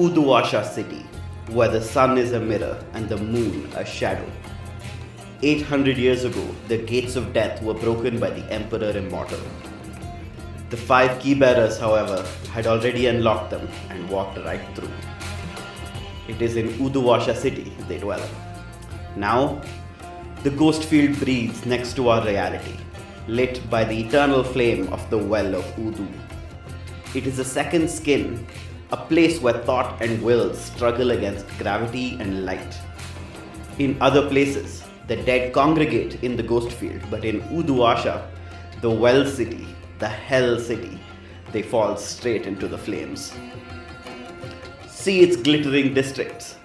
Uduasha city, where the sun is a mirror and the moon a shadow. 800 years ago, the gates of death were broken by the Emperor Immortal. The five key bearers, however, had already unlocked them and walked right through. It is in Uduasha city they dwell. Now, the ghost field breathes next to our reality, lit by the eternal flame of the well of Udu. It is a second skin, a place where thought and will struggle against gravity and light. In other places, the dead congregate in the ghost field, but in Uduasha, the well city, the hell city, they fall straight into the flames. See its glittering districts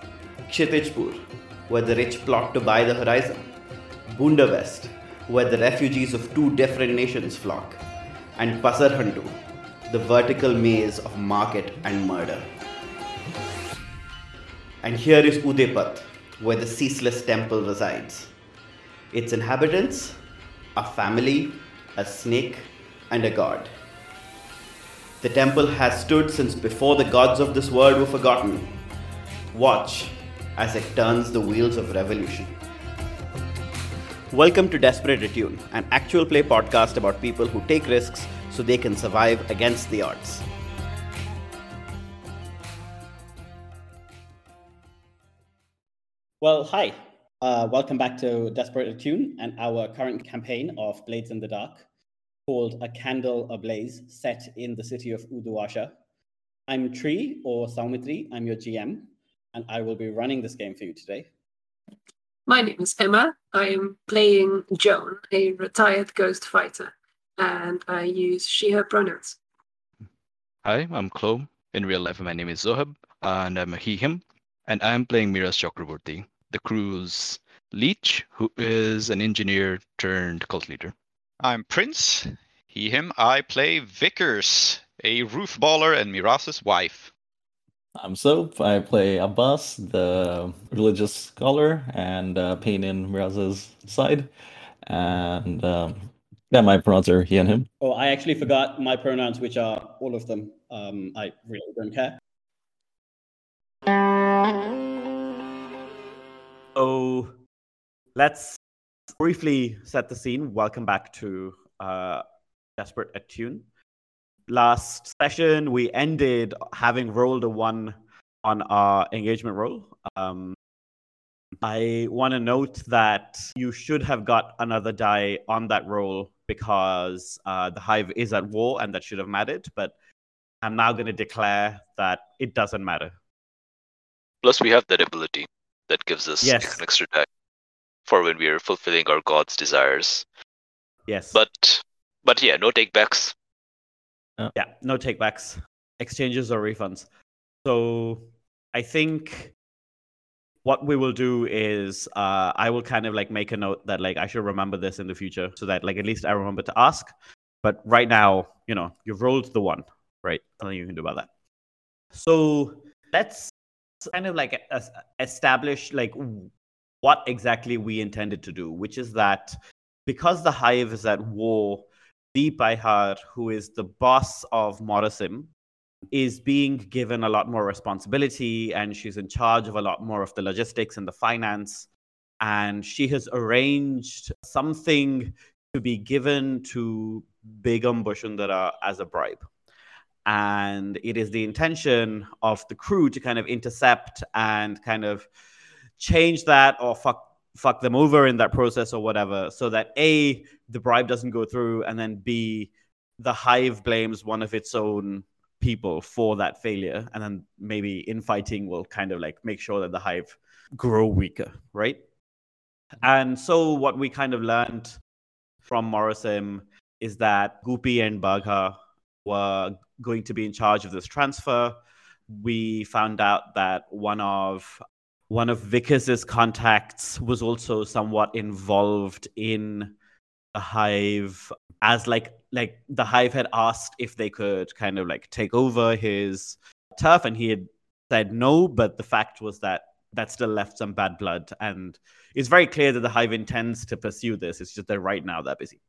Kshitijpur, where the rich plot to buy the horizon, Bunda West, where the refugees of two different nations flock, and Pasarhandu, the vertical maze of market and murder. And here is Udepat, where the ceaseless temple resides. Its inhabitants, a family, a snake, and a god. The temple has stood since before the gods of this world were forgotten. Watch as it turns the wheels of revolution. Welcome to Desperate Attune, an actual play podcast about people who take risks so they can survive against the odds. Well, hi. Uh, welcome back to Desperate Attune and our current campaign of Blades in the Dark called A Candle Ablaze, set in the city of Uduasha. I'm Tree or Soumithri, I'm your GM, and I will be running this game for you today. My name is Emma. I am playing Joan, a retired ghost fighter, and I use she, her pronouns. Hi, I'm Klow. In real life, my name is Zoheb, and I'm a he, him, and I'm playing Miras Chakraborty, the crew's leech, who is an engineer turned cult leader. I'm Prince. He, him. I play Vickers, a roof baller and Miras's wife. I'm Soap. I play Abbas, the religious scholar, and uh, Pain in Miras's side. And um, yeah, my pronouns are he and him. Oh, I actually forgot my pronouns, which are all of them. Um, I really don't care. So let's briefly set the scene. Welcome back to uh, Desperate Attune. Last session, we ended having rolled a one on our engagement roll. Um, I want to note that you should have got another die on that roll because uh, the hive is at war and that should have mattered. But I'm now going to declare that it doesn't matter. Plus, we have that ability that gives us Yes. an extra die for when we are fulfilling our god's desires. Yes. But, but yeah, no takebacks. Yeah, no takebacks, exchanges or refunds. So I think what we will do is uh, I will kind of like make a note that like I should remember this in the future so that like at least I remember to ask. But right now, you know, you've rolled the one, right? Nothing you can do about that. So let's kind of like es- establish like what exactly we intended to do, which is that because the hive is at war Deep Ihar, who is the boss of Morisim, is being given a lot more responsibility and she's in charge of a lot more of the logistics and the finance. And she has arranged something to be given to Begum Bushundara as a bribe. And it is the intention of the crew to kind of intercept and kind of change that or fuck fuck them over in that process or whatever so that a the bribe doesn't go through and then b the hive blames one of its own people for that failure and then maybe infighting will kind of like make sure that the hive grow weaker right and so what we kind of learned from Morrisim is that Goopy and Bagha were going to be in charge of this transfer. We found out that one of one of Vickers's contacts was also somewhat involved in hive as like like the hive had asked if they could kind of like take over his turf and he had said no but the fact was that that still left some bad blood and it's very clear that the hive intends to pursue this. It's just that right now they're busy.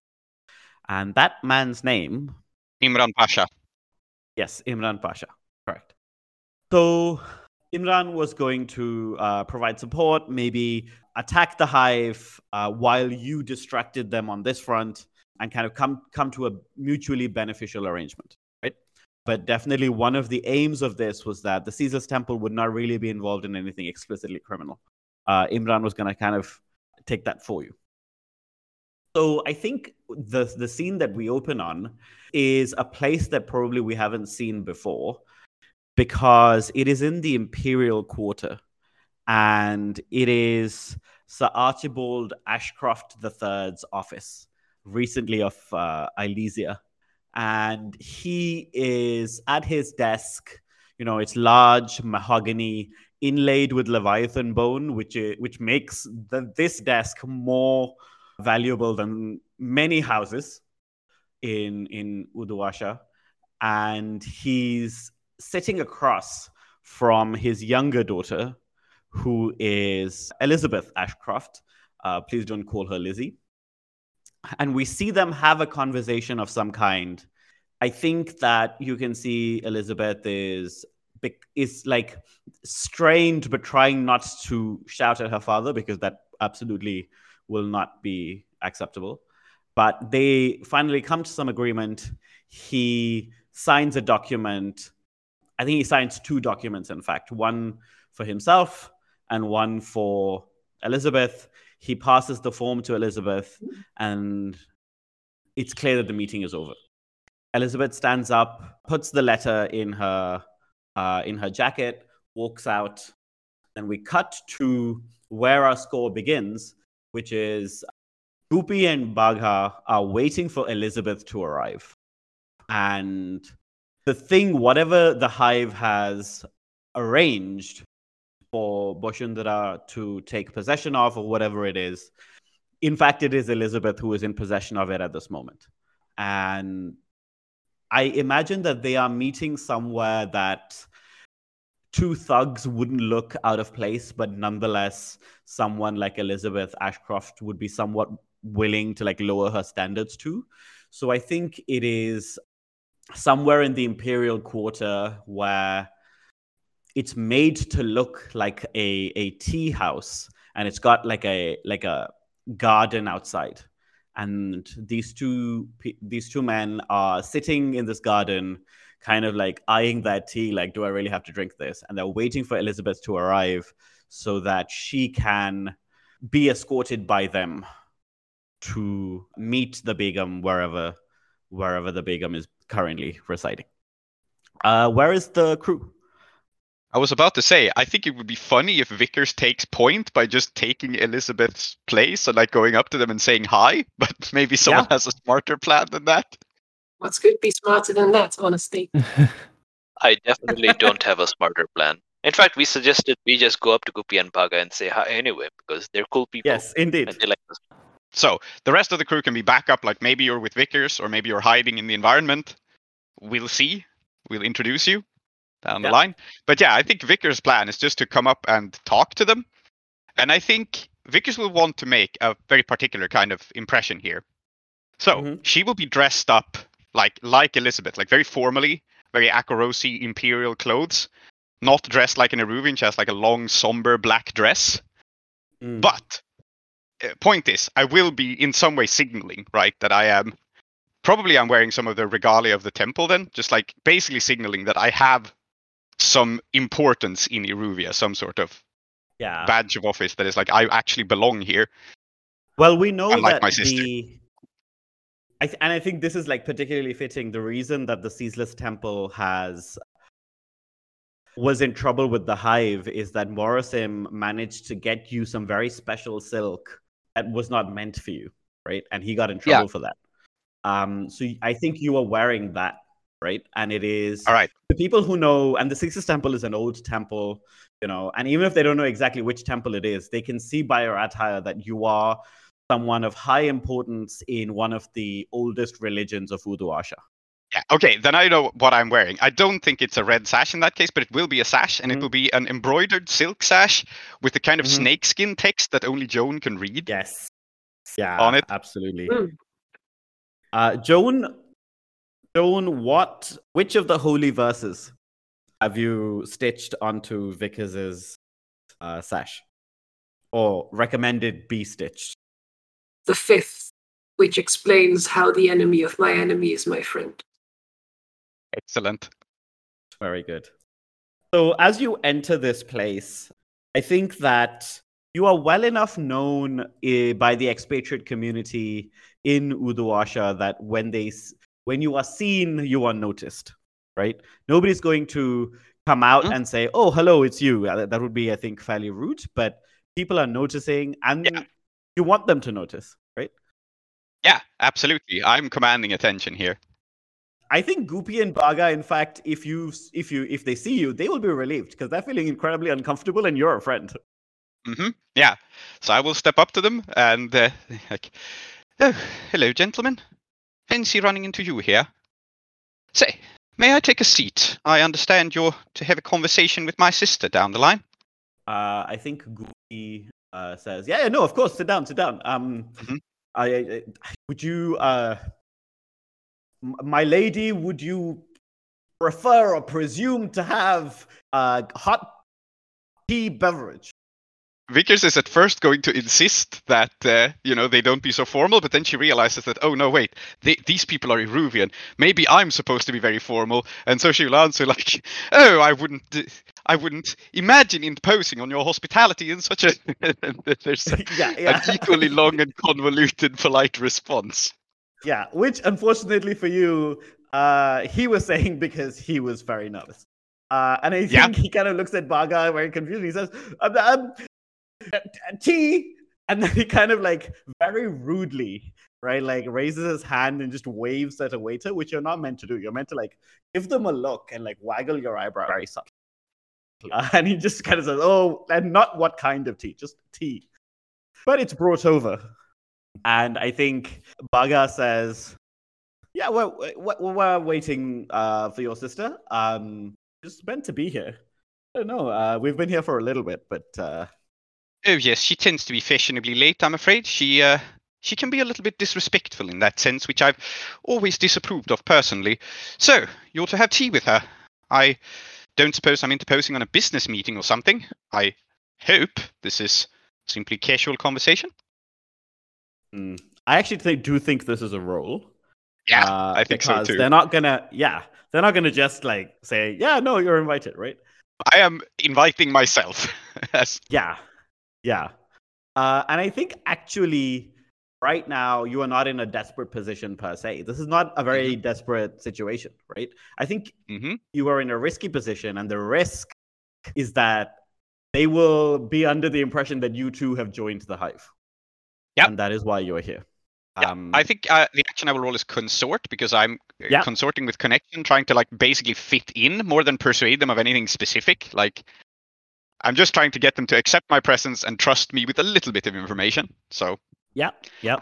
And that man's name Imran Pasha. yes imran pasha. Correct. So Imran was going to uh, provide support, maybe attack the hive uh, while you distracted them on this front, and kind of come come to a mutually beneficial arrangement, right? But definitely one of the aims of this was that the Ceaseless Temple would not really be involved in anything explicitly criminal. Uh, Imran was going to kind of take that for you. So I think the the scene that we open on is a place that probably we haven't seen before because it is in the Imperial Quarter and it is Sir Archibald Ashcroft III's office, recently of uh, Ilesia. And he is at his desk. You know, it's large mahogany inlaid with leviathan bone, which is, which makes the, this desk more valuable than many houses in in Uduasha. And he's sitting across from his younger daughter, who is Elizabeth Ashcroft. Uh, please don't call her Lizzie. And we see them have a conversation of some kind. I think that you can see Elizabeth is is like strained but trying not to shout at her father because that absolutely will not be acceptable. But they finally come to some agreement. He signs a document I think he signs two documents, in fact, one for himself and one for Elizabeth. He passes the form to Elizabeth, and it's clear that the meeting is over. Elizabeth stands up, puts the letter in her uh, in her jacket, walks out. Then we cut to where our score begins, which is Goopy and Bagha are waiting for Elizabeth to arrive. And the thing, whatever the hive has arranged for Boshundara to take possession of, or whatever it is, in fact, it is Elizabeth who is in possession of it at this moment. And I imagine that they are meeting somewhere that two thugs wouldn't look out of place, but nonetheless, someone like Elizabeth Ashcroft would be somewhat willing to like lower her standards to. So I think it is somewhere in the imperial quarter where it's made to look like a, a tea house and it's got like a like a garden outside. And these two these two men are sitting in this garden kind of like eyeing their tea like do i really have to drink this? And they're waiting for elizabeth to arrive so that she can be escorted by them to meet the begum wherever wherever the begum is currently residing. Uh, where is the crew? I was about to say, I think it would be funny if Vickers takes point by just taking Elizabeth's place and like going up to them and saying hi, but maybe someone yeah. has a smarter plan than that. What's could be smarter than that, honestly? I definitely don't have a smarter plan. In fact, we suggested we just go up to Goopy and Bagha and say hi anyway because they're cool people. Yes, indeed. Like so the rest of the crew can be backup, like maybe you're with Vickers or maybe you're hiding in the environment. We'll see. We'll introduce you down yeah. the line. But yeah, I think Vickers' plan is just to come up and talk to them. And I think Vickers will want to make a very particular kind of impression here. So mm-hmm. she will be dressed up like like Elizabeth, like very formally, very Akorosi imperial clothes, not dressed like an Iruvian. She has like a long, somber black dress. Mm. But Uh, point is, I will be in some way signaling, right, that I am. Probably I'm wearing some of the regalia of the temple, then, just like basically signaling that I have some importance in Iruvia, some sort of yeah. badge of office that is like I actually belong here. Well, we know that my sister. the. I th- and I think this is like particularly fitting. The reason that the Ceaseless Temple has was in trouble with the hive is that Morosim managed to get you some very special silk that was not meant for you, right? And he got in trouble yeah. for that. Um, so I think you are wearing that, right? And it is all right. The people who know, and the Ceaseless Temple is an old temple, you know, and even if they don't know exactly which temple it is, they can see by your attire that you are someone of high importance in one of the oldest religions of Uduasha. Yeah, okay, then I know what I'm wearing. I don't think it's a red sash in that case, but it will be a sash, and mm-hmm. it will be an embroidered silk sash with the kind of mm-hmm. snakeskin text that only Joan can read. Yes. Yeah. On it. Absolutely. Mm. Uh, Joan, Joan, what? Which of the holy verses have you stitched onto Vickers's uh, sash, or recommended be stitched? The fifth, which explains how the enemy of my enemy is my friend. Excellent. Very good. So as you enter this place, I think that you are well enough known uh, by the expatriate community in Uduasha that when they when you are seen, you are noticed, right? Nobody's going to come out mm-hmm. and say, "Oh, hello, it's you." Uh, that would be, I think, fairly rude. But people are noticing, and yeah. you want them to notice, right? Yeah, absolutely. I'm commanding attention here. I think Goopy and Bagha, in fact, if you if you if they see you, they will be relieved because they're feeling incredibly uncomfortable, and you're a friend. Mm-hmm. Yeah. So I will step up to them and uh, like, oh, hello, gentlemen. Fancy running into you here. Say, may I take a seat? I understand you're to have a conversation with my sister down the line. Uh, I think Goopy uh, says, "Yeah, no, of course. Sit down, sit down. Um, mm-hmm. I, I, would you uh my lady, would you prefer or presume to have a hot tea beverage? Vickers is at first going to insist that uh, you know they don't be so formal, but then she realizes that oh no wait, they, these people are Iruvian. Maybe I'm supposed to be very formal, and so she'll answer like, oh I wouldn't, I wouldn't imagine imposing on your hospitality in such a. there's a, yeah, yeah. an equally long and convoluted polite response. Yeah, which unfortunately for you, uh, he was saying because he was very nervous. Uh, and I think yeah. he kind of looks at Bagha very confused. He says, um, um, tea. And then he kind of like very rudely, right, like raises his hand and just waves at a waiter, which you're not meant to do. You're meant to like give them a look and like waggle your eyebrow very subtly. Uh, and he just kind of says, oh, and not what kind of tea, just tea. But it's brought over. And I think Bagha says, "Yeah, we're we're, waiting uh, for your sister. Um, just meant to be here. I don't know. Uh, we've been here for a little bit, but uh... oh yes, she tends to be fashionably late. I'm afraid she uh, she can be a little bit disrespectful in that sense, which I've always disapproved of personally. So you ought to have tea with her. I don't suppose I'm interposing on a business meeting or something. I hope this is simply casual conversation. Mm. I actually think, do think this is a role. Yeah, uh, I think so too. They're not gonna, yeah, they're not gonna just like say, yeah, no, you're invited, right? I am inviting myself. yes. Yeah, yeah, uh, and I think actually, right now, you are not in a desperate position per se. This is not a very mm-hmm. desperate situation, right? I think mm-hmm. you are in a risky position, and the risk is that they will be under the impression that you two have joined the hive. Yeah. And that is why you're here. Yeah, um, I think uh, the action I will roll is consort because I'm uh, yeah. consorting with connection, trying to like basically fit in more than persuade them of anything specific. Like, I'm just trying to get them to accept my presence and trust me with a little bit of information. So. Yeah. Yeah.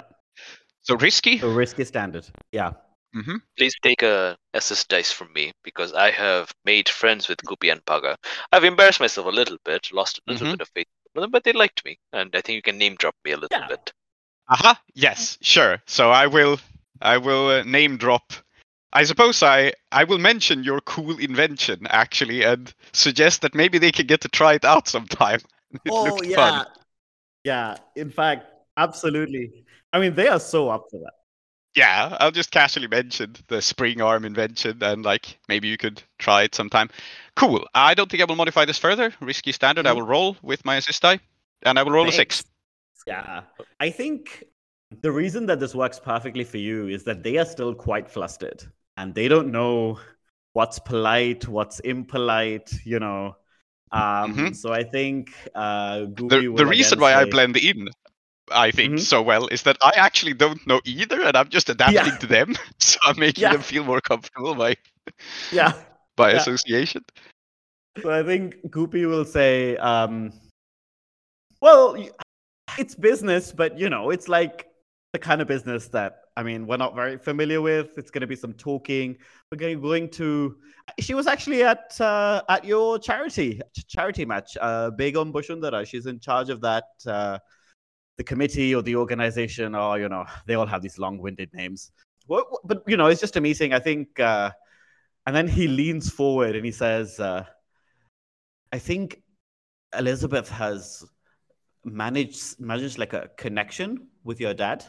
So risky. So risky standard. Yeah. Mm-hmm. Please take a assist dice from me because I have made friends with Goopy and Bagha. I've embarrassed myself a little bit, lost a little mm-hmm. bit of faith, but they liked me, and I think you can name drop me a little yeah. bit. Aha. Uh-huh. Yes. Sure. So I will. I will uh, name drop. I suppose I I will mention your cool invention actually, and suggest that maybe they can get to try it out sometime. It oh yeah. Fun. Yeah. In fact, absolutely. I mean, they are so up for that. Yeah, I'll just casually mention the spring arm invention and like maybe you could try it sometime. Cool. I don't think I will modify this further. Risky standard. Mm-hmm. I will roll with my assist die, and I will roll Thanks. a six. Yeah. I think the reason that this works perfectly for you is that they are still quite flustered and they don't know what's polite, what's impolite, you know. Um, mm-hmm. So I think uh, the, the reason why say... I blend in, I think, mm-hmm. so well is that I actually don't know either, and I'm just adapting yeah. to them, so I'm making yeah. them feel more comfortable by yeah by yeah. association. So I think Goopy will say, um, "Well, it's business, but you know, it's like the kind of business that I mean, we're not very familiar with. It's going to be some talking. We're going to. She was actually at uh, at your charity charity match. Uh, Begum Bushundara. She's in charge of that. Uh, the committee or the organization, or you know, they all have these long-winded names. But, you know, it's just a meeting. I think uh, and then he leans forward and he says, uh, "I think Elizabeth has managed managed like a connection with your dad,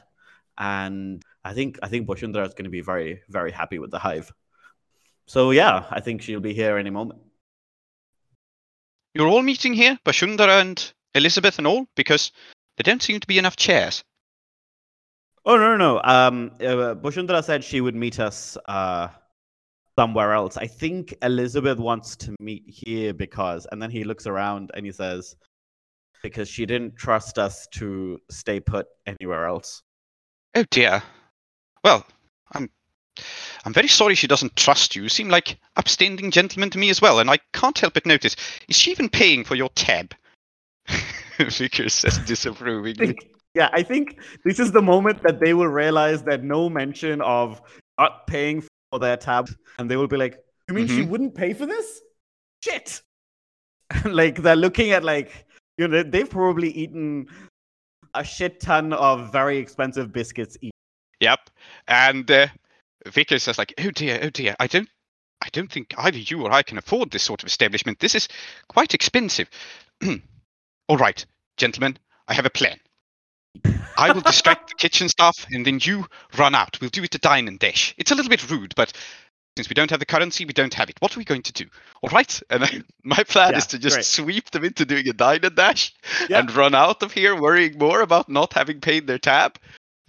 and I think I think Boshundara is going to be very very happy with the hive. So yeah, I think she'll be here any moment. You're all meeting here, Bashundara and Elizabeth and all, because there don't seem to be enough chairs. Oh no no no! Um, uh, Boshundara said she would meet us uh, somewhere else. I think Elizabeth wants to meet here because, and then he looks around and he says, because she didn't trust us to stay put anywhere else. Oh dear. Well, I'm I'm very sorry she doesn't trust you. You seem like upstanding gentleman to me as well, and I can't help but notice. Is she even paying for your tab? Vickers says disapprovingly. Yeah, I think this is the moment that they will realize that no mention of not paying for their tab, and they will be like, "You mean mm-hmm. she wouldn't pay for this? Shit!" like they're looking at like you know they've probably eaten a shit ton of very expensive biscuits each. Yep, and uh, Vickers says like, "Oh dear, oh dear, I don't, I don't think either you or I can afford this sort of establishment. This is quite expensive." All right, gentlemen, I have a plan. I will distract the kitchen staff, and then you run out. We'll do it to dine and dash. It's a little bit rude, but since we don't have the currency, we don't have it. What are we going to do? All right. And then my plan yeah, is to just great. sweep them into doing a dine and dash yeah. and run out of here worrying more about not having paid their tab.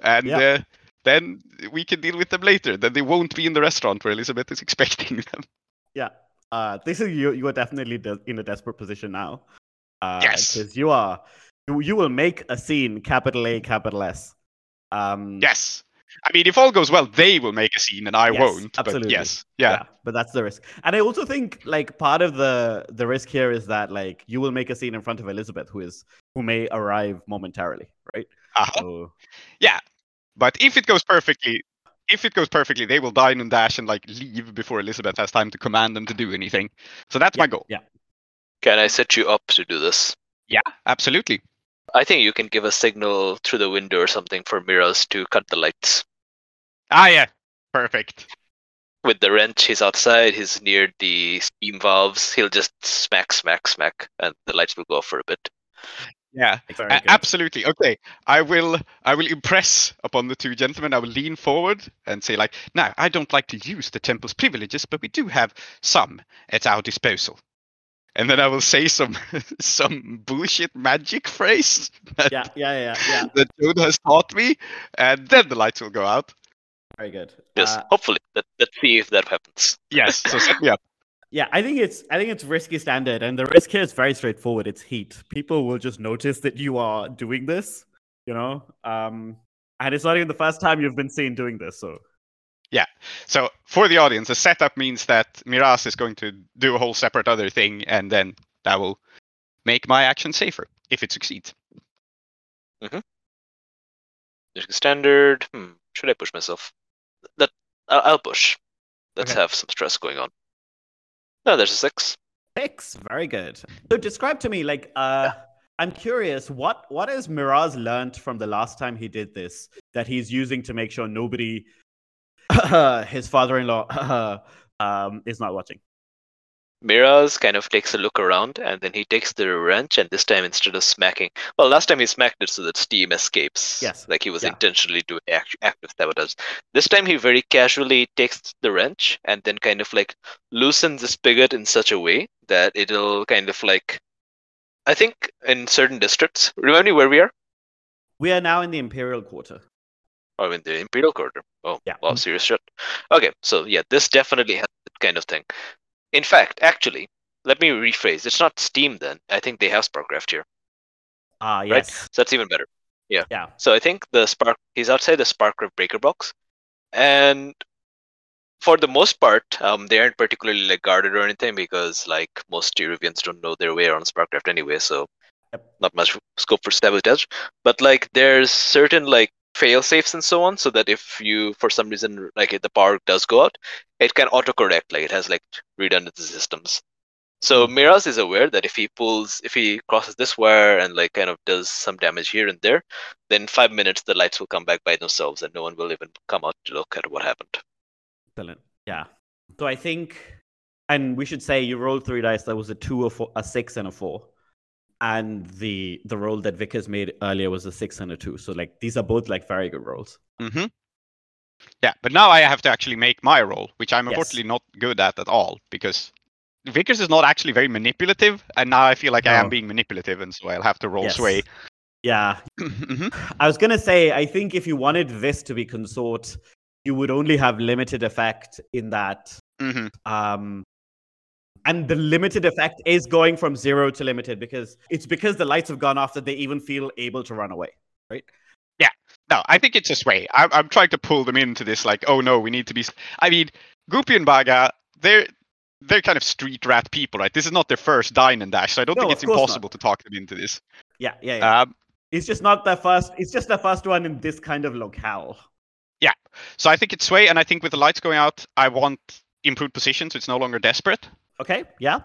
And yeah. uh, then we can deal with them later. Then they won't be in the restaurant where Elizabeth is expecting them. Yeah. Uh, this is you. You are definitely de- in a desperate position now. Uh, yes. Because you are. You, you will make a scene, capital A, capital S. Um, yes. I mean, if all goes well, they will make a scene, and I yes, won't. Absolutely. But yes, yeah. yeah. But that's the risk, and I also think like part of the the risk here is that like you will make a scene in front of Elizabeth, who is who may arrive momentarily, right? Uh-huh. So... Yeah, but if it goes perfectly, if it goes perfectly, they will dine and dash and like leave before Elizabeth has time to command them to do anything. So that's yeah, my goal. Yeah. Can I set you up to do this? Yeah, absolutely. I think you can give a signal through the window or something for Miraz to cut the lights. Ah, yeah, perfect. With the wrench, he's outside. He's near the steam valves. He'll just smack, smack, smack, and the lights will go off for a bit. Yeah, a- absolutely. Okay, I will. I will impress upon the two gentlemen. I will lean forward and say, like, now I don't like to use the temple's privileges, but we do have some at our disposal and then I will say some some bullshit magic phrase. That, yeah, yeah, yeah, yeah. That Joan has taught me, and then the lights will go out. Very good. Yes, uh, hopefully. Let, let's see if that happens. Yes. So set me up. Yeah, I think it's I think it's risky standard, and the risk here is very straightforward. It's heat. People will just notice that you are doing this, you know, um, and it's not even the first time you've been seen doing this. So yeah. So for the audience, the setup means that Miraz is going to do a whole separate other thing, and then that will make my action safer if it succeeds. Mm-hmm. Standard. Hmm. Should I push myself? That I'll push. Let's okay. have some stress going on. No, there's a six. Six. Very good. So describe to me, like, uh, yeah. I'm curious, what what has Miraz learned from the last time he did this that he's using to make sure nobody his father-in-law um, is not watching. Miraz kind of takes a look around and then he takes the wrench and this time instead of smacking well last time he smacked it so that steam escapes. Yes. Like he was yeah. intentionally doing act- active sabotage. This time he very casually takes the wrench and then kind of like loosens the spigot in such a way that it'll kind of like I think in certain districts remind me where we are? We are now in the Imperial Quarter. Oh, in the Imperial Quarter. Oh, yeah. Wow, serious shit. Okay, so yeah, this definitely has that kind of thing. In fact, actually, let me rephrase. It's not Steam then. I think they have Sparkcraft here. Ah, uh, yes. Right? So that's even better. Yeah. Yeah. So I think the Spark he's outside the Sparkcraft breaker box. And for the most part, um, they aren't particularly like guarded or anything because like most Europeans don't know their way around Sparkcraft anyway, so not much scope for sabotage. But like there's certain like fail safes and so on so that if you for some reason like if the power does go out it can autocorrect like it has like redundant systems so hmm. miraz is aware that if he pulls if he crosses this wire and like kind of does some damage here and there then five minutes the lights will come back by themselves and no one will even come out to look at what happened excellent yeah So I think, and we should say you rolled three dice. That was a two, a, four, a six, and a four. And the the roll that Vickers made earlier was a six and a two. So like these are both like very good rolls. Mm-hmm. Yeah, but now I have to actually make my roll, which I'm Yes. unfortunately not good at at all because Vickers is not actually very manipulative, and now I feel like I am being manipulative, and so I'll have to roll Yes. sway. Yeah, Mhm. I was gonna say, I think if you wanted this to be consort, you would only have limited effect in that. Mhm. Um, and the limited effect is going from zero to limited because it's because the lights have gone off that they even feel able to run away. Right? Yeah. No, I think it's a sway. I'm, I'm trying to pull them into this, like, oh no, we need to be. I mean, Goopy and Bagha, they're they're kind of street rat people, right? This is not their first dine and dash, so I don't No, think it's course not. impossible to talk them into this. Yeah, yeah, yeah. Um, it's just not the first. It's just the first one in this kind of locale. Yeah, so I think it's sway, and I think with the lights going out, I want improved position, so it's no longer desperate. Okay, yeah,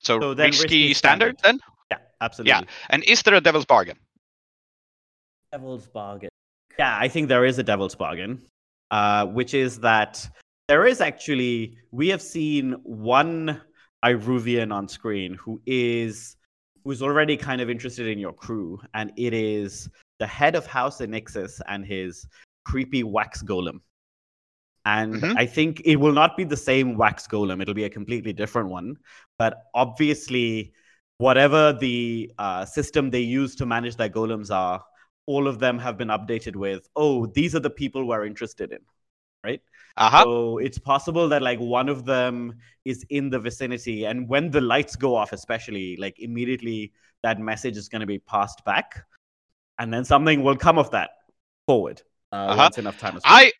So, So then risky, risky standard, standard. then. yeah, absolutely. Yeah. And is there a devil's bargain? Devil's bargain. Yeah, I think there is a devil's bargain, uh, which is that there is actually we have seen one Iruvian on screen who is who's already kind of interested in your crew, and it is the head of House Enixis and his creepy wax golem. And Mhm. I think it will not be the same wax golem; it'll be a completely different one. But obviously, whatever the uh, system they use to manage their golems are, all of them have been updated with, oh, these are the people we're interested in, right? Uh-huh. So it's possible that like one of them is in the vicinity, and when the lights go off, especially, like immediately that message is going to be passed back, and then something will come of that forward uh, Uh-huh. once enough time. I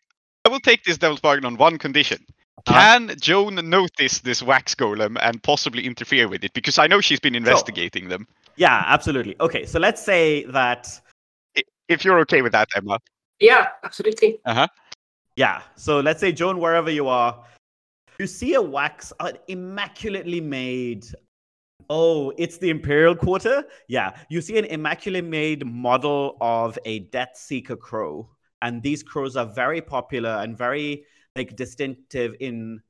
I will take this devil's bargain on one condition. Uh-huh. Can Joan notice this wax golem and possibly interfere with it? Because I know she's been investigating them. Yeah, absolutely. Okay, so let's say that If you're okay with that, Emma. Yeah, absolutely. Uh huh. Yeah. So let's say, Joan, wherever you are, you see a wax, an immaculately made. Oh, it's the Imperial Quarter? Yeah. You see an immaculately made model of a Death Seeker crow. And these crows are very popular and very like distinctive in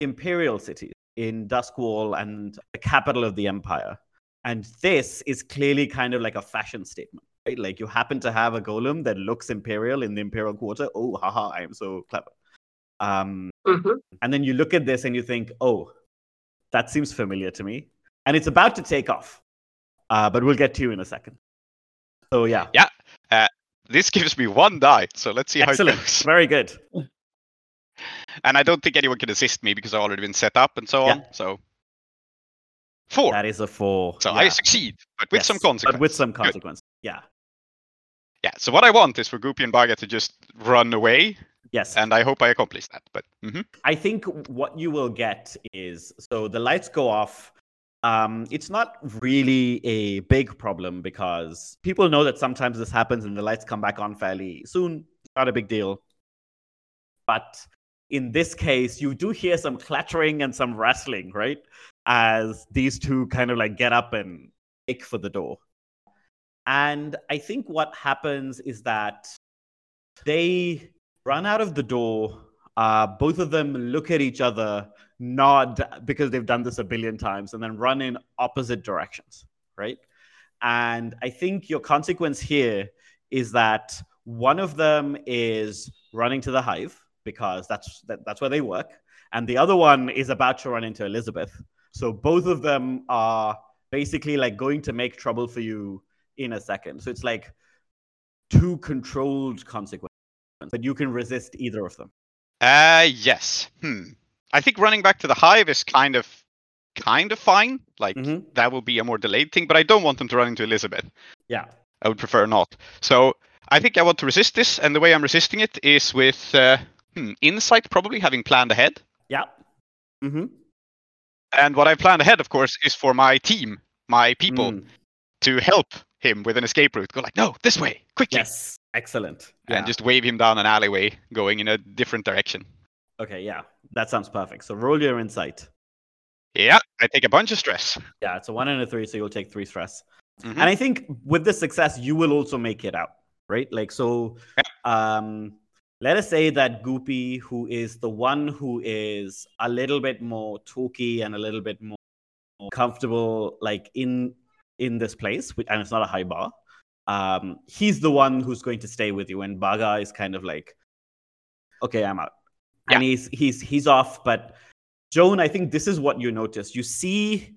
imperial cities, in Duskwall and the capital of the empire. And this is clearly kind of like a fashion statement. Right? Like you happen to have a golem that looks imperial in the imperial quarter. Oh, haha, I am so clever. Um, hmm and then you look at this and you think, oh, that seems familiar to me. And it's about to take off. Uh, but we'll get to you in a second. So yeah, yeah, This gives me one die, so let's see how it excellent, goes. very good. And I don't think anyone can assist me because I've already been set up and so Yeah. on. So four. That is a four. so yeah. I succeed, but with some consequence. But with some Good. consequence. Yeah. Yeah. So what I want is for Goopy and Bagha to just run away, Yes. and I hope I accomplish that. But mhm. I think what you will get is so the lights go off. Um, it's not really a big problem because people know that sometimes this happens and the lights come back on fairly soon. Not a big deal. But in this case, you do hear some clattering and some wrestling, right? As these two kind of like get up and kick for the door. And I think what happens is that they run out of the door. Uh, both of them look at each other, nod because they've done this a billion times, and then run in opposite directions, right? And I think your consequence here is that one of them is running to the hive because that's that, that's where they work, and the other one is about to run into Elizabeth. So both of them are basically like going to make trouble for you in a second. So it's like two controlled consequences, but you can resist either of them. uh, yes. Hmm. I think running back to the hive is kind of, kind of fine. Like Mhm. that will be a more delayed thing, but I don't want them to run into Elizabeth. Yeah. I would prefer not. So I think I want to resist this, and the way I'm resisting it is with uh, hmm, insight, probably having planned ahead. Yeah. Mm-hmm. And what I've planned ahead, of course, is for my team, my people, Mm. to help him with an escape route. Go like, no, this way, quickly, Yes. Excellent. Yeah. and just wave him down an alleyway going in a different direction. okay. Yeah. That sounds perfect. So roll your insight. Yeah, I take a bunch of stress. Yeah. It's a one and a three, so you'll take three stress. Mhm. And I think with this success, you will also make it out, right? Like so. Um, let us say that Goopy, who is the one who is a little bit more talky and a little bit more comfortable, like in in this place, and it's not a high bar. Um, he's the one who's going to stay with you, and Bagha is kind of like, okay, I'm out, Yeah. and he's he's he's off. But Joan, I think this is what you notice. You see,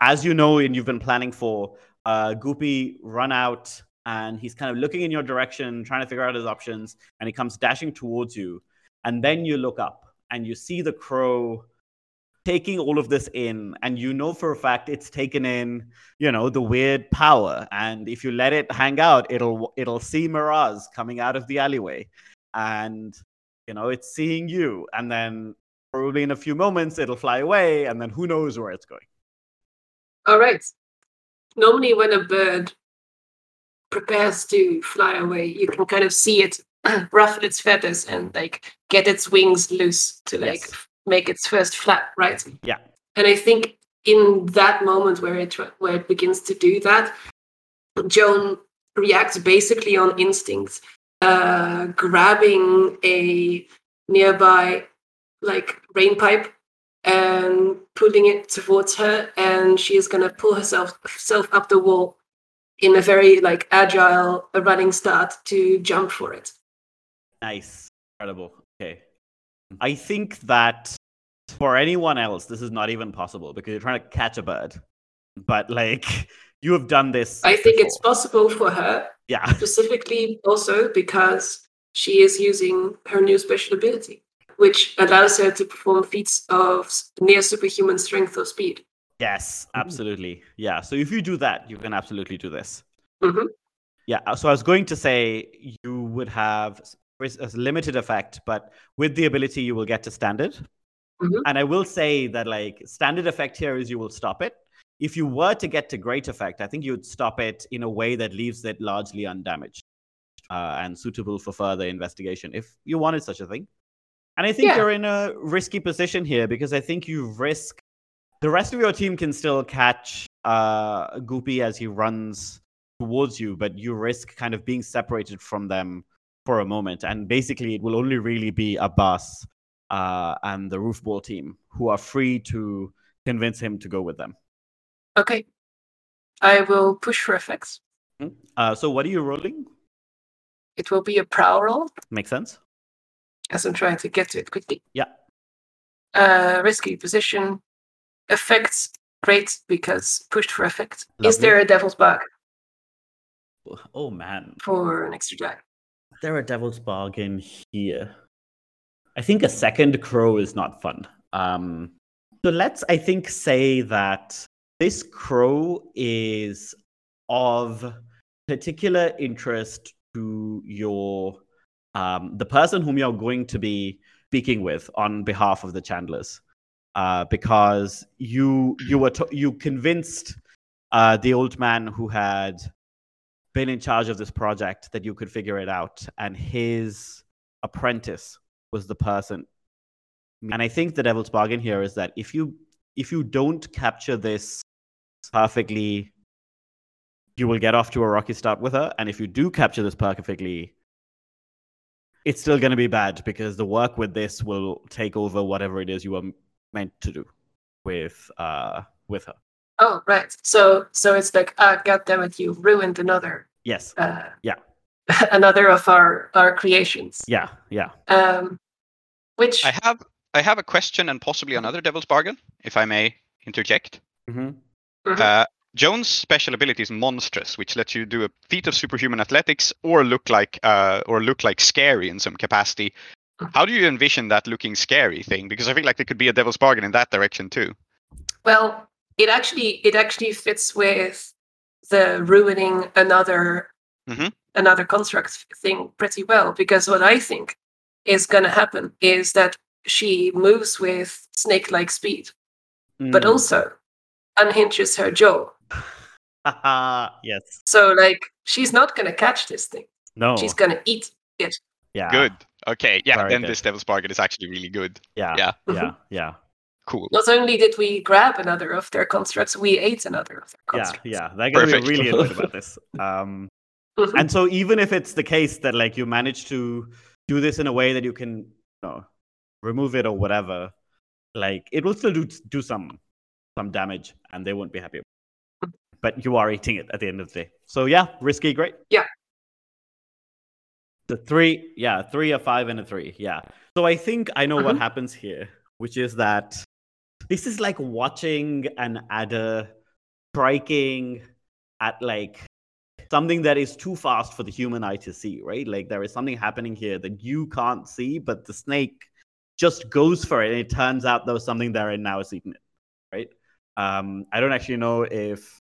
as you know, and you've been planning for, uh, Goopy run out, and he's kind of looking in your direction, trying to figure out his options, and he comes dashing towards you, and then you look up and you see the crow taking all of this in and you know for a fact it's taken in you know the weird power and if you let it hang out it'll it'll see miraz coming out of the alleyway and you know it's seeing you and then probably in a few moments it'll fly away and then who knows where it's going All right. Normally, when a bird prepares to fly away, you can kind of see it ruffle its feathers and like get its wings loose to like Yes. make its first flap, right? Yeah. And I think in that moment where it where it begins to do that, Joan reacts basically on instinct, uh, grabbing a nearby like rain pipe and pulling it towards her and she is going to pull herself self up the wall in a very like agile running start to jump for it Nice. Incredible. Okay. I think that for anyone else, this is not even possible because you're trying to catch a bird. But like you have done this. i think it's possible for her Yeah. specifically also because she is using her new special ability which allows her to perform feats of near superhuman strength or speed Yes, absolutely. Yeah. So if you do that, you can absolutely do this. Mhm. Yeah. uh, So I was going to say you would have a limited effect, but with the ability, you will get to standard. Mhm. And I will say that like standard effect here is you will stop it. If you were to get to great effect, I think you would stop it in a way that leaves it largely undamaged uh, and suitable for further investigation if you wanted such a thing. And I think Yeah. you're in a risky position here because I think you risk the rest of your team can still catch uh, Goopy as he runs towards you, but you risk kind of being separated from them for a moment. And basically, it will only really be Abbas uh, and the Roofball team who are free to convince him to go with them. Okay i will push for effects Uh, so, what are you rolling? it will be a prowl roll Makes sense? as i'm trying to get to it quickly Yeah. uh risky position effects great because pushed for effect is there a devil's bug Oh, man. for an extra die there a devil's bargain here? I think a second crow is not fun. Um, so let's, I think, say that this crow is of particular interest to your um, the person whom you're going to be speaking with on behalf of the Chandlers, uh, because you you were you convinced uh, the old man who had been in charge of this project that you could figure it out and his apprentice was the person. And i think the devil's bargain here is that if you if you don't capture this perfectly you will get off to a rocky start with her and if you do capture this perfectly it's still going to be bad because the work with this will take over whatever it is you were meant to do with uh with her Oh, right. So so it's like, ah, God damn it, you ruined another yes uh Yeah. another of our our creations. yeah yeah Um which I have I have a question and possibly another devil's bargain, if I may interject. hmm Mhm. Uh, Joan's special ability is monstrous, which lets you do a feat of superhuman athletics or look like uh, or look like scary in some capacity. How do you envision that looking scary thing? Because I feel like there could be a devil's bargain in that direction too. well, it actually it actually fits with the ruining another Mhm. another construct thing pretty well because what I think is gonna happen is that she moves with snake-like speed, but Mm. also unhinges her jaw. Haha, yes. So like she's not gonna catch this thing. No. She's gonna eat it. yeah. Good. Okay. Yeah. Very then good. this devil's bargain is actually really good. Yeah. Yeah. Yeah. Yeah. Cool. Not only did we grab another of their constructs, we ate another of their Yeah. constructs. Yeah. Yeah. They're gonna be really annoyed about this. Um, Mhm. and so even if it's the case that like you manage to do this in a way that you can you know, remove it or whatever, like it will still do do some some damage, and they won't be happy. But you are eating it at the end of the day. So yeah, risky, great. Yeah. The three, yeah, three, a five, and a three. Yeah. So I think I know what Mhm. happens here, which is that this is like watching an adder striking at like something that is too fast for the human eye to see, right? Like there is something happening here that you can't see, but the snake just goes for it, and it turns out there was something there, and now it's eaten it, right? Um, I don't actually know if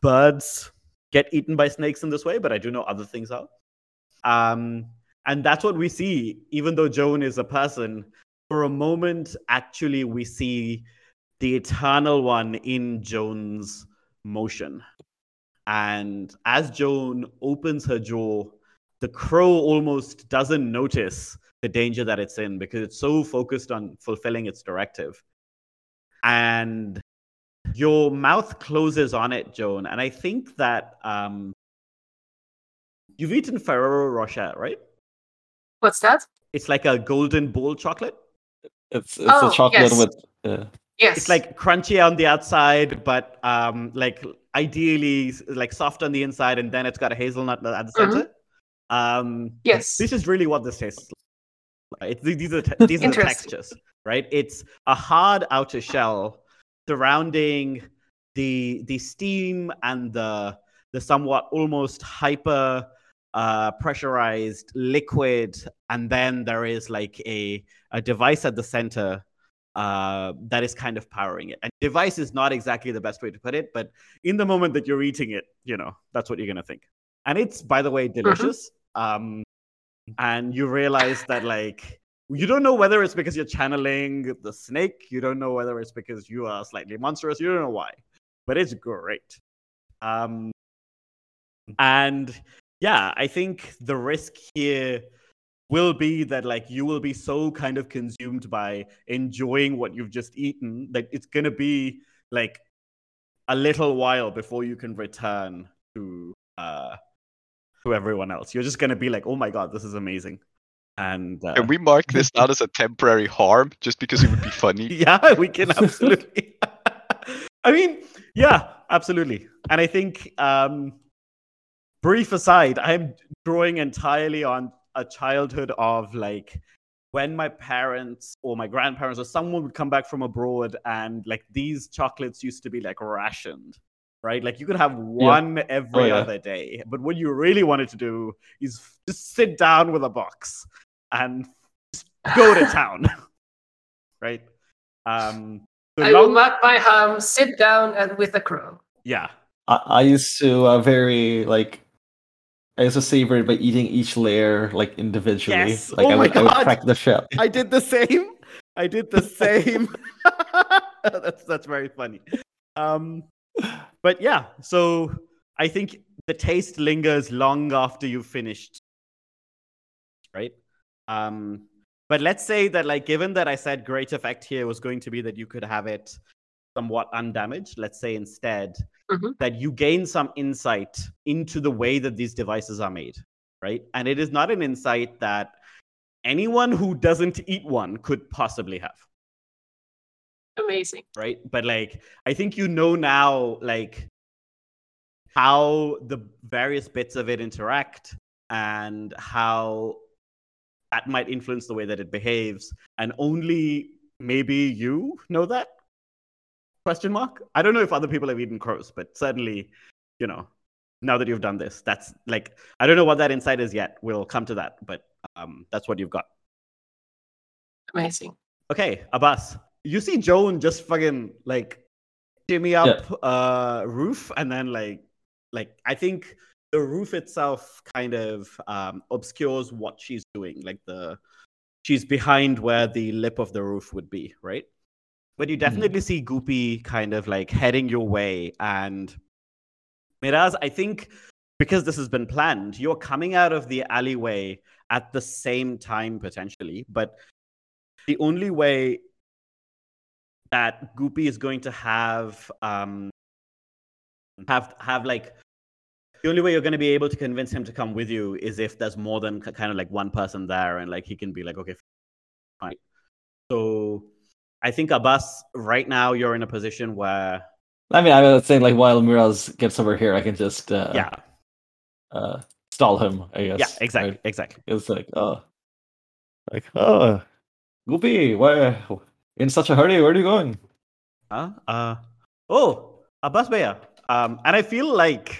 birds get eaten by snakes in this way, but I do know other things are. Um, and that's what we see, even though Joan is a person. For a moment, actually, we see the eternal one in Joan's motion. And as Joan opens her jaw, the crow almost doesn't notice the danger that it's in because it's so focused on fulfilling its directive. And your mouth closes on it, Joan. And I think that um, you've eaten Ferrero Rocher, right? What's that? It's like a golden bowl chocolate. It's it's Oh, a chocolate yes. with uh, Yes. It's like crunchy on the outside, but um, like ideally like soft on the inside, and then it's got a hazelnut at the Mhm. center. Um, yes. this is really what this tastes like. It's, these are te- these are the textures, right? It's a hard outer shell surrounding the the steam and the the somewhat almost hyper uh, pressurized liquid, and then there is like a a device at the center uh, that is kind of powering it. And device is not exactly the best way to put it, but in the moment that you're eating it, you know that's what you're gonna think. And it's by the way delicious. Um, and you realize that like you don't know whether it's because you're channeling the snake. You don't know whether it's because you are slightly monstrous. You don't know why, but it's great. Um, and yeah, I think the risk here will be that like you will be so kind of consumed by enjoying what you've just eaten that it's gonna be like a little while before you can return to uh to everyone else. You're just gonna be like, oh my god, this is amazing. And uh, Can we mark this down as a temporary harm just because it would be funny? yeah, we can absolutely. I mean, yeah, absolutely. And I think, um, brief aside, I'm drawing entirely on a childhood of like when my parents or my grandparents or someone would come back from abroad and like these chocolates used to be like rationed. Right, like you could have one every yeah. other day, but what you really wanted to do is just sit down with a box and just go to town. right? Um, so I will long- mark my harm, sit down and with a crow. yeah, I, I used to uh, very like I used to savor it by eating each layer like individually. Yes. Like Oh I, my would, I would crack the shell. I did the same. I did the same. that's that's very funny. Um, but yeah, so I think the taste lingers long after you've finished, right? Um, but let's say that, like, given that I said great effect here was going to be that you could have it somewhat undamaged. Let's say instead Mhm. that you gain some insight into the way that these devices are made, right? And it is not an insight that anyone who doesn't eat one could possibly have Amazing. right? But like i think you know now like how the various bits of it interact and how that might influence the way that it behaves. And only maybe you know that? Question mark? I don't know if other people have eaten crows but certainly you know now that you've done this that's like i don't know what that insight is yet. We'll come to that but um that's what you've got. Amazing. Okay, Abbas, you see Joan just fucking like shimmy up uh roof and then like like I think the roof itself kind of um obscures what she's doing. Like the she's behind where the lip of the roof would be, right? But you definitely see Goopy kind of like heading your way and Miraz, I think because this has been planned, you're coming out of the alleyway at the same time potentially, but the only way that Goopy is going to have um have have like the only way you're going to be able to convince him to come with you is if there's more than kind of like one person there and like he can be like okay fine so i think abbas right now you're in a position where I mean, I was saying like while Miraz gets over here, I can just uh, yeah uh, stall him. I guess. yeah exactly right? exactly It's like oh, like oh, Goopy, why in such a hurry? Where are you going? huh? uh oh abbas Baya. um and i feel like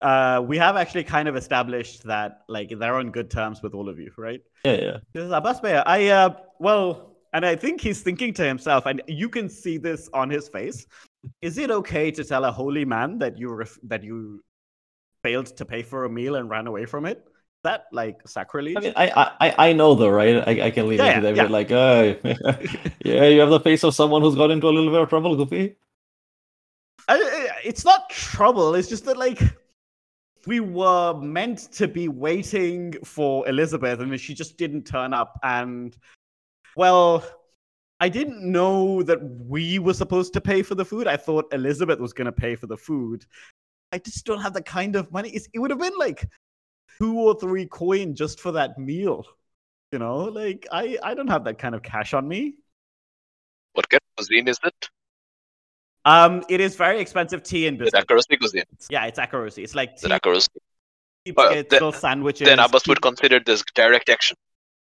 uh we have actually kind of established that like they're on good terms with all of you right Yeah, yeah. This is Abbas Baya. I uh well, and I think he's thinking to himself, and you can see this on his face. Is it okay to tell a holy man that you ref- that you failed to pay for a meal and ran away from it? That like sacrilege? I mean, I, I, I know though, right? I, I can lead Yeah, into that. yeah, Like, uh, yeah, you have the face of someone who's got into a little bit of trouble, Goopy. I- it's not trouble. It's just that like we were meant to be waiting for Elizabeth, and she just didn't turn up. And well, I didn't know that we were supposed to pay for the food. I thought Elizabeth was going to pay for the food. I just don't have the kind of money. It's, it would have been like two or three coin just for that meal. You know, like I I don't have that kind of cash on me. What kind of cuisine is it? Um, it is very expensive tea and The biscuits. Akorosi cuisine. Yeah, it's akorosi. It's like The tea, Akorosi. tea Well, biscuits, then- little sandwiches. Then Abbas tea- would consider this direct action.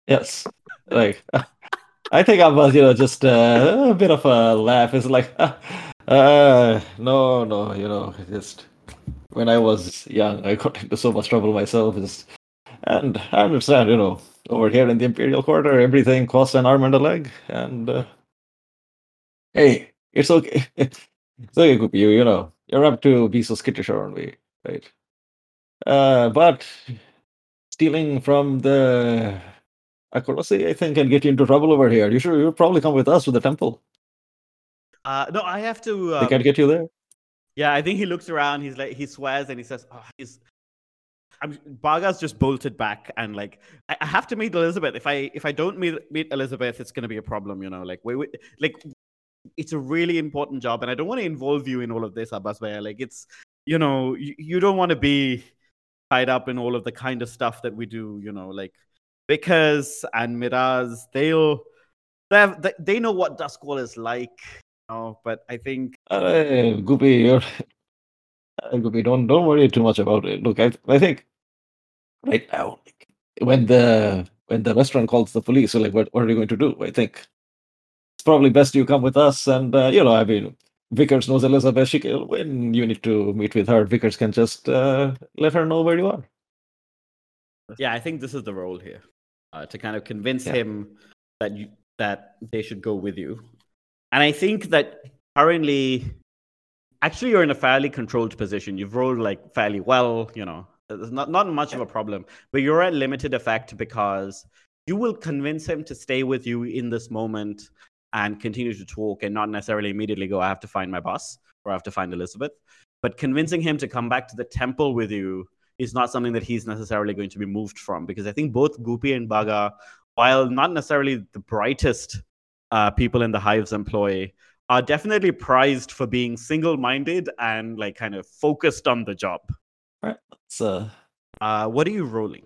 Yes, like I think I was, you know, just uh, a bit of a laugh. It's like, uh, no, no, you know, just when I was young, I got into so much trouble myself. Just, and I understand, you know, over here in the Imperial Quarter, everything costs an arm and a leg. And uh, hey, it's okay. it's okay, Goopy, you, you know, you're up to be so skittish around me, right? Uh, but stealing from the Akorosi, I think, can get you into trouble over here. You should you'll probably come with us to the temple. Uh, no, I have to. They can't get you there. Yeah, I think he looks around. He's like, he swears and he says, oh, he's. I'm, Bagha's just bolted back and like I, I have to meet Elizabeth. If I if I don't meet meet Elizabeth, it's gonna be a problem. You know, like we, we like it's a really important job, and I don't want to involve you in all of this, Abbas. Like it's you know you, you don't want to be tied up in all of the kind of stuff that we do. You know, like Vickers and Miraz, they'll they, they know what Duskwall is like. You know, but I think Uh, Goopy, you're uh, Goopy, don't don't worry too much about it. Look, I I think right now, like, when the when the restaurant calls the police, so like, what what are you going to do? I think it's probably best you come with us, and uh, you know, I mean. Vickers knows Elizabeth. She can, when you need to meet with her, Vickers can just uh, let her know where you are. yeah, I think this is the role here uh, to kind of convince Yeah. him that you, that they should go with you. And I think that currently, actually, you're in a fairly controlled position. You've rolled like fairly well. You know, there's not not much of a problem. But you're at limited effect because you will convince him to stay with you in this moment and continue to talk, and not necessarily immediately go. I have to find my boss or I have to find Elizabeth. But convincing him to come back to the temple with you is not something that he's necessarily going to be moved from because I think both Goopy and Bagha, while not necessarily the brightest uh, people in the Hive's employ, are definitely prized for being single-minded and like kind of focused on the job. Right. So Uh, what are you rolling?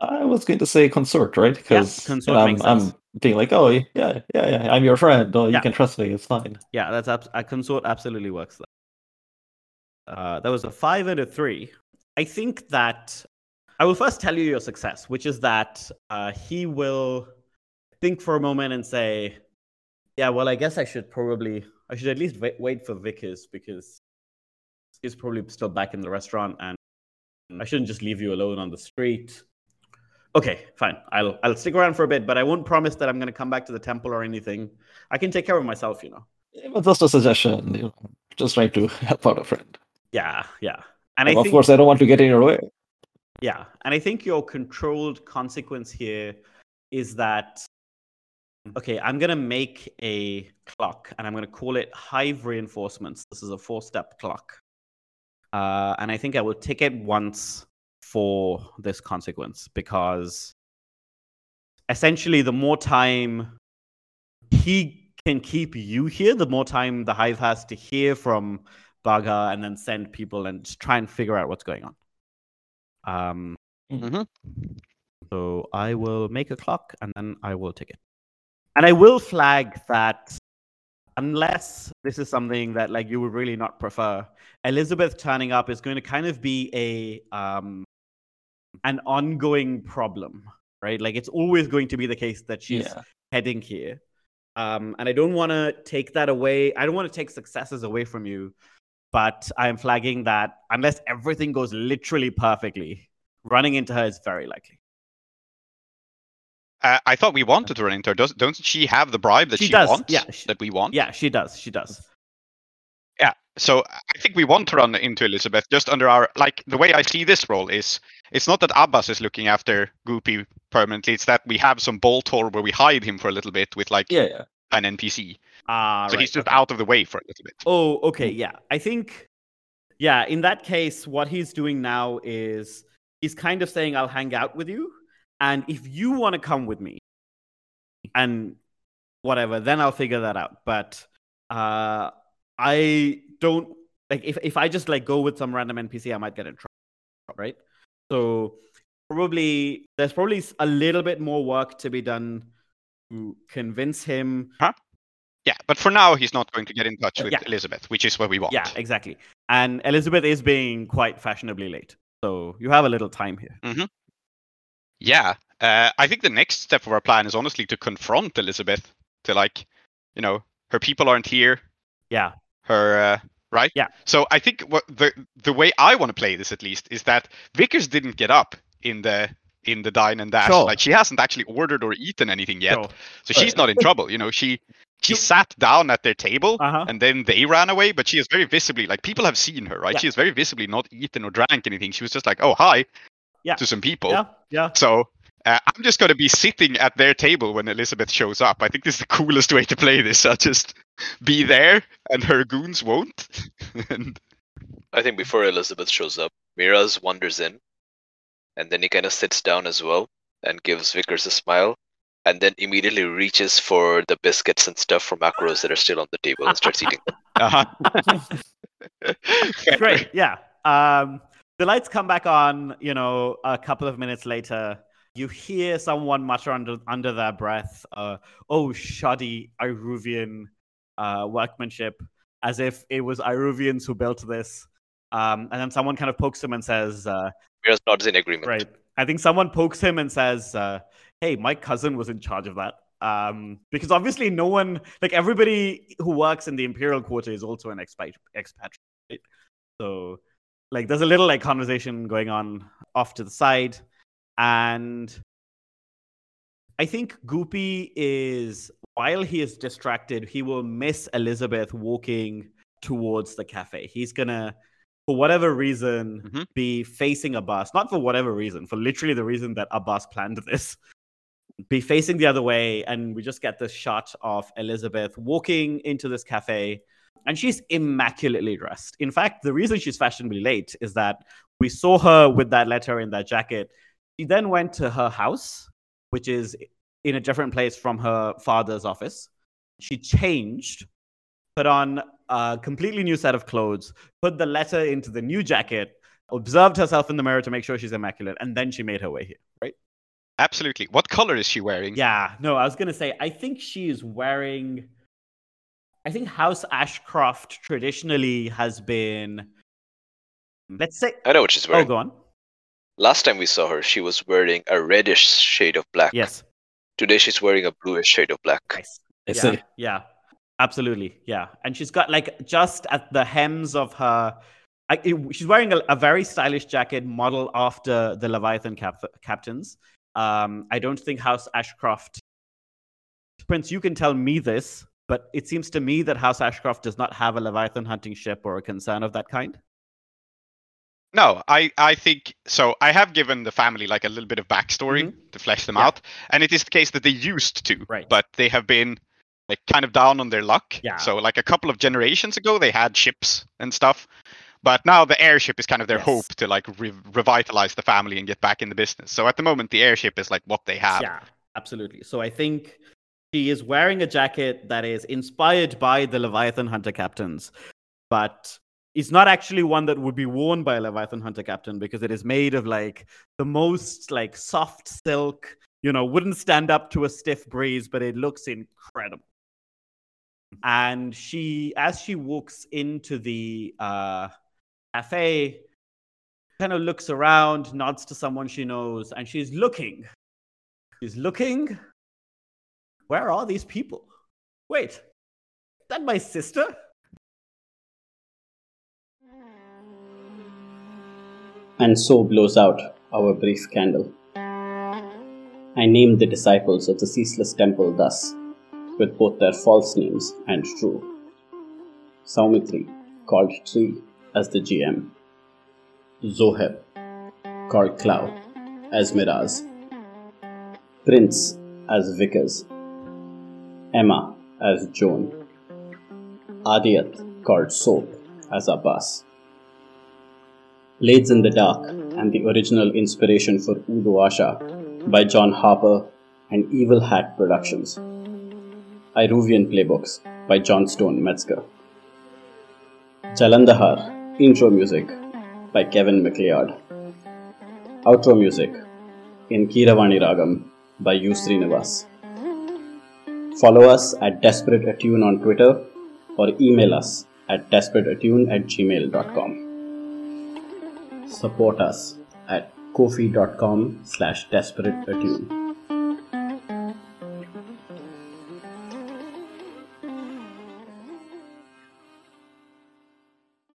I was going to say consort, right? Because consort I'm, I'm being like, oh yeah, yeah, yeah, I'm your friend. Oh, Yeah. you can trust me. It's fine. Yeah, that's abs- a consort absolutely works. There. Uh, that was a five and a three. I think that I will first tell you your success, which is that uh, he will think for a moment and say, "Yeah, well, I guess I should probably, I should at least wait, wait for Vickers because he's probably still back in the restaurant, and I shouldn't just leave you alone on the street." Okay, fine. I'll I'll stick around for a bit, but I won't promise that I'm going to come back to the temple or anything. I can take care of myself, you know. It was just a suggestion. You know, just trying to help out a friend. Yeah, yeah. And I of think, course, I don't want to get in your way. yeah, and I think your controlled consequence here is that okay, I'm gonna make a clock, and I'm gonna call it Hive Reinforcements. This is a four-step clock, uh, and I think I will tick it once for this consequence because essentially, the more time he can keep you here, the more time the Hive has to hear from Bagha and then send people and just try and figure out what's going on. Um, Mhm. So I will make a clock and then I will take it. And I will flag that unless this is something that like you would really not prefer, Elizabeth turning up is going to kind of be a um an ongoing problem, right? Like it's always going to be the case that she's Yeah. heading here. Um, and I don't want to take that away. I don't want to take successes away from you, but I am flagging that unless everything goes literally perfectly, running into her is very likely. Uh, I thought we wanted to run into her. Does, don't she have the bribe that She she, does, wants? yeah, she- that we want. Yeah, she does. She does. Yeah. So I think we want to run into Elizabeth just under our like the way I see this role is it's not that Abbas is looking after Goopy permanently. It's that we have some bolt hole where we hide him for a little bit with like Yeah, yeah. an NPC. Ah, so right, he's just okay. out of the way for a little bit. Oh, okay, yeah. I think, yeah, in that case, what he's doing now is he's kind of saying, I'll hang out with you. And if you want to come with me and whatever, then I'll figure that out. But uh, I don't like if, if I just like go with some random NPC, I might get in trouble, right? So probably there's probably a little bit more work to be done to convince him Huh? Yeah, but for now he's not going to get in touch with Yeah. Elizabeth, which is what we want. Yeah, exactly. And Elizabeth is being quite fashionably late. So you have a little time here. Yeah. Uh, I think the next step of our plan is honestly to confront Elizabeth. To like, you know, her people aren't here. Yeah. Her uh, right. Yeah. So I think what the the way I want to play this at least is that Vickers didn't get up in the in the dine and dash. Sure. Like she hasn't actually ordered or eaten anything yet. Sure. So she's not in trouble. You know, she she sat down at their table Uh-huh. and then they ran away. But she is very visibly like people have seen her, right? Yeah. She has very visibly not eaten or drank anything. She was just like, oh hi, Yeah. to some people. Yeah. Yeah. So uh, I'm just going to be sitting at their table when Elizabeth shows up. I think this is the coolest way to play this. I'll just be there and her goons won't. and I think before Elizabeth shows up, Miraz wanders in, and then he kind of sits down as well and gives Vickers a smile, and then immediately reaches for the biscuits and stuff from macros that are still on the table and starts eating them. uh-huh. Great. Yeah. Um, the lights come back on, you know, a couple of minutes later. You hear someone mutter under under their breath, uh, oh shoddy Iruvian uh, workmanship, as if it was Iruvians who built this. Um, and then someone kind of pokes him and says, uh, Miraz not in agreement. Right. I think someone pokes him and says, uh, "Hey, my cousin was in charge of that." Um, because obviously, no one, like everybody who works in the Imperial Quarter, is also an expat. expatriate. So, like, there's a little like conversation going on off to the side, and I think Goopy is while he is distracted, he will miss Elizabeth walking towards the cafe. He's gonna, for whatever reason, Mhm. be facing Abbas. Not for whatever reason, for literally the reason that Abbas planned this. Be facing the other way, and we just get this shot of Elizabeth walking into this cafe, and she's immaculately dressed. In fact, the reason she's fashionably late is that we saw her with that letter in that jacket. She then went to her house, which is in a different place from her father's office. She changed, put on a completely new set of clothes, put the letter into the new jacket, observed herself in the mirror to make sure she's immaculate, and then she made her way here, right? Absolutely. What color is she wearing? Yeah, no, I was gonna say, I think she is wearing. I think House Ashcroft traditionally has been. Let's say. I know what she's wearing. Oh, wearing. go on. Last time we saw her, she was wearing a reddish shade of black. Yes. Today she's wearing a bluish shade of black. Nice. Yeah, see. yeah, absolutely, yeah. And she's got like just at the hems of her, I, it- she's wearing a, a very stylish jacket modeled after the Leviathan cap- captains. Um, I don't think House Ashcroft, Prince, you can tell me this, but it seems to me that House Ashcroft does not have a Leviathan hunting ship or a concern of that kind. No, I, I think so. I have given the family like a little bit of backstory to flesh them Mm-hmm. Yeah. out, and it is the case that they used to, Right. but they have been like kind of down on their luck. Yeah. So like a couple of generations ago, they had ships and stuff, but now the airship is kind of their Yes. hope to like re- revitalize the family and get back in the business. So at the moment, the airship is like what they have. Yeah, absolutely. So I think she is wearing a jacket that is inspired by the Leviathan Hunter captains, but is not actually one that would be worn by a Leviathan Hunter captain because it is made of like the most like soft silk, you know, wouldn't stand up to a stiff breeze, but it looks incredible. And she, as she walks into the uh, cafe, kind of looks around, nods to someone she knows, and she's looking. She's looking. Where are these people? Wait, is that my sister? and so blows out our brief candle. I named the disciples of the ceaseless temple thus, with both their false names and true. Soumithri, called Tree as the GM, Zoheb, called Klow as Miraz, Prince as Vickers, Emma as Joan, Aadiyat called Soap as Abbas. Blades in the Dark and the original inspiration for Udo Asha by John Harper and Evil Hat Productions. Iruvian Playbooks by Johnstone Metzger. Jalandhar intro music by Kevin MacLeod. Outro music in Kiravani Ragam by U. Srinivas. Follow us at Desperate Attune on Twitter or email us at desperateattune at gmail.com support us at ko-fi.com slash desperate attune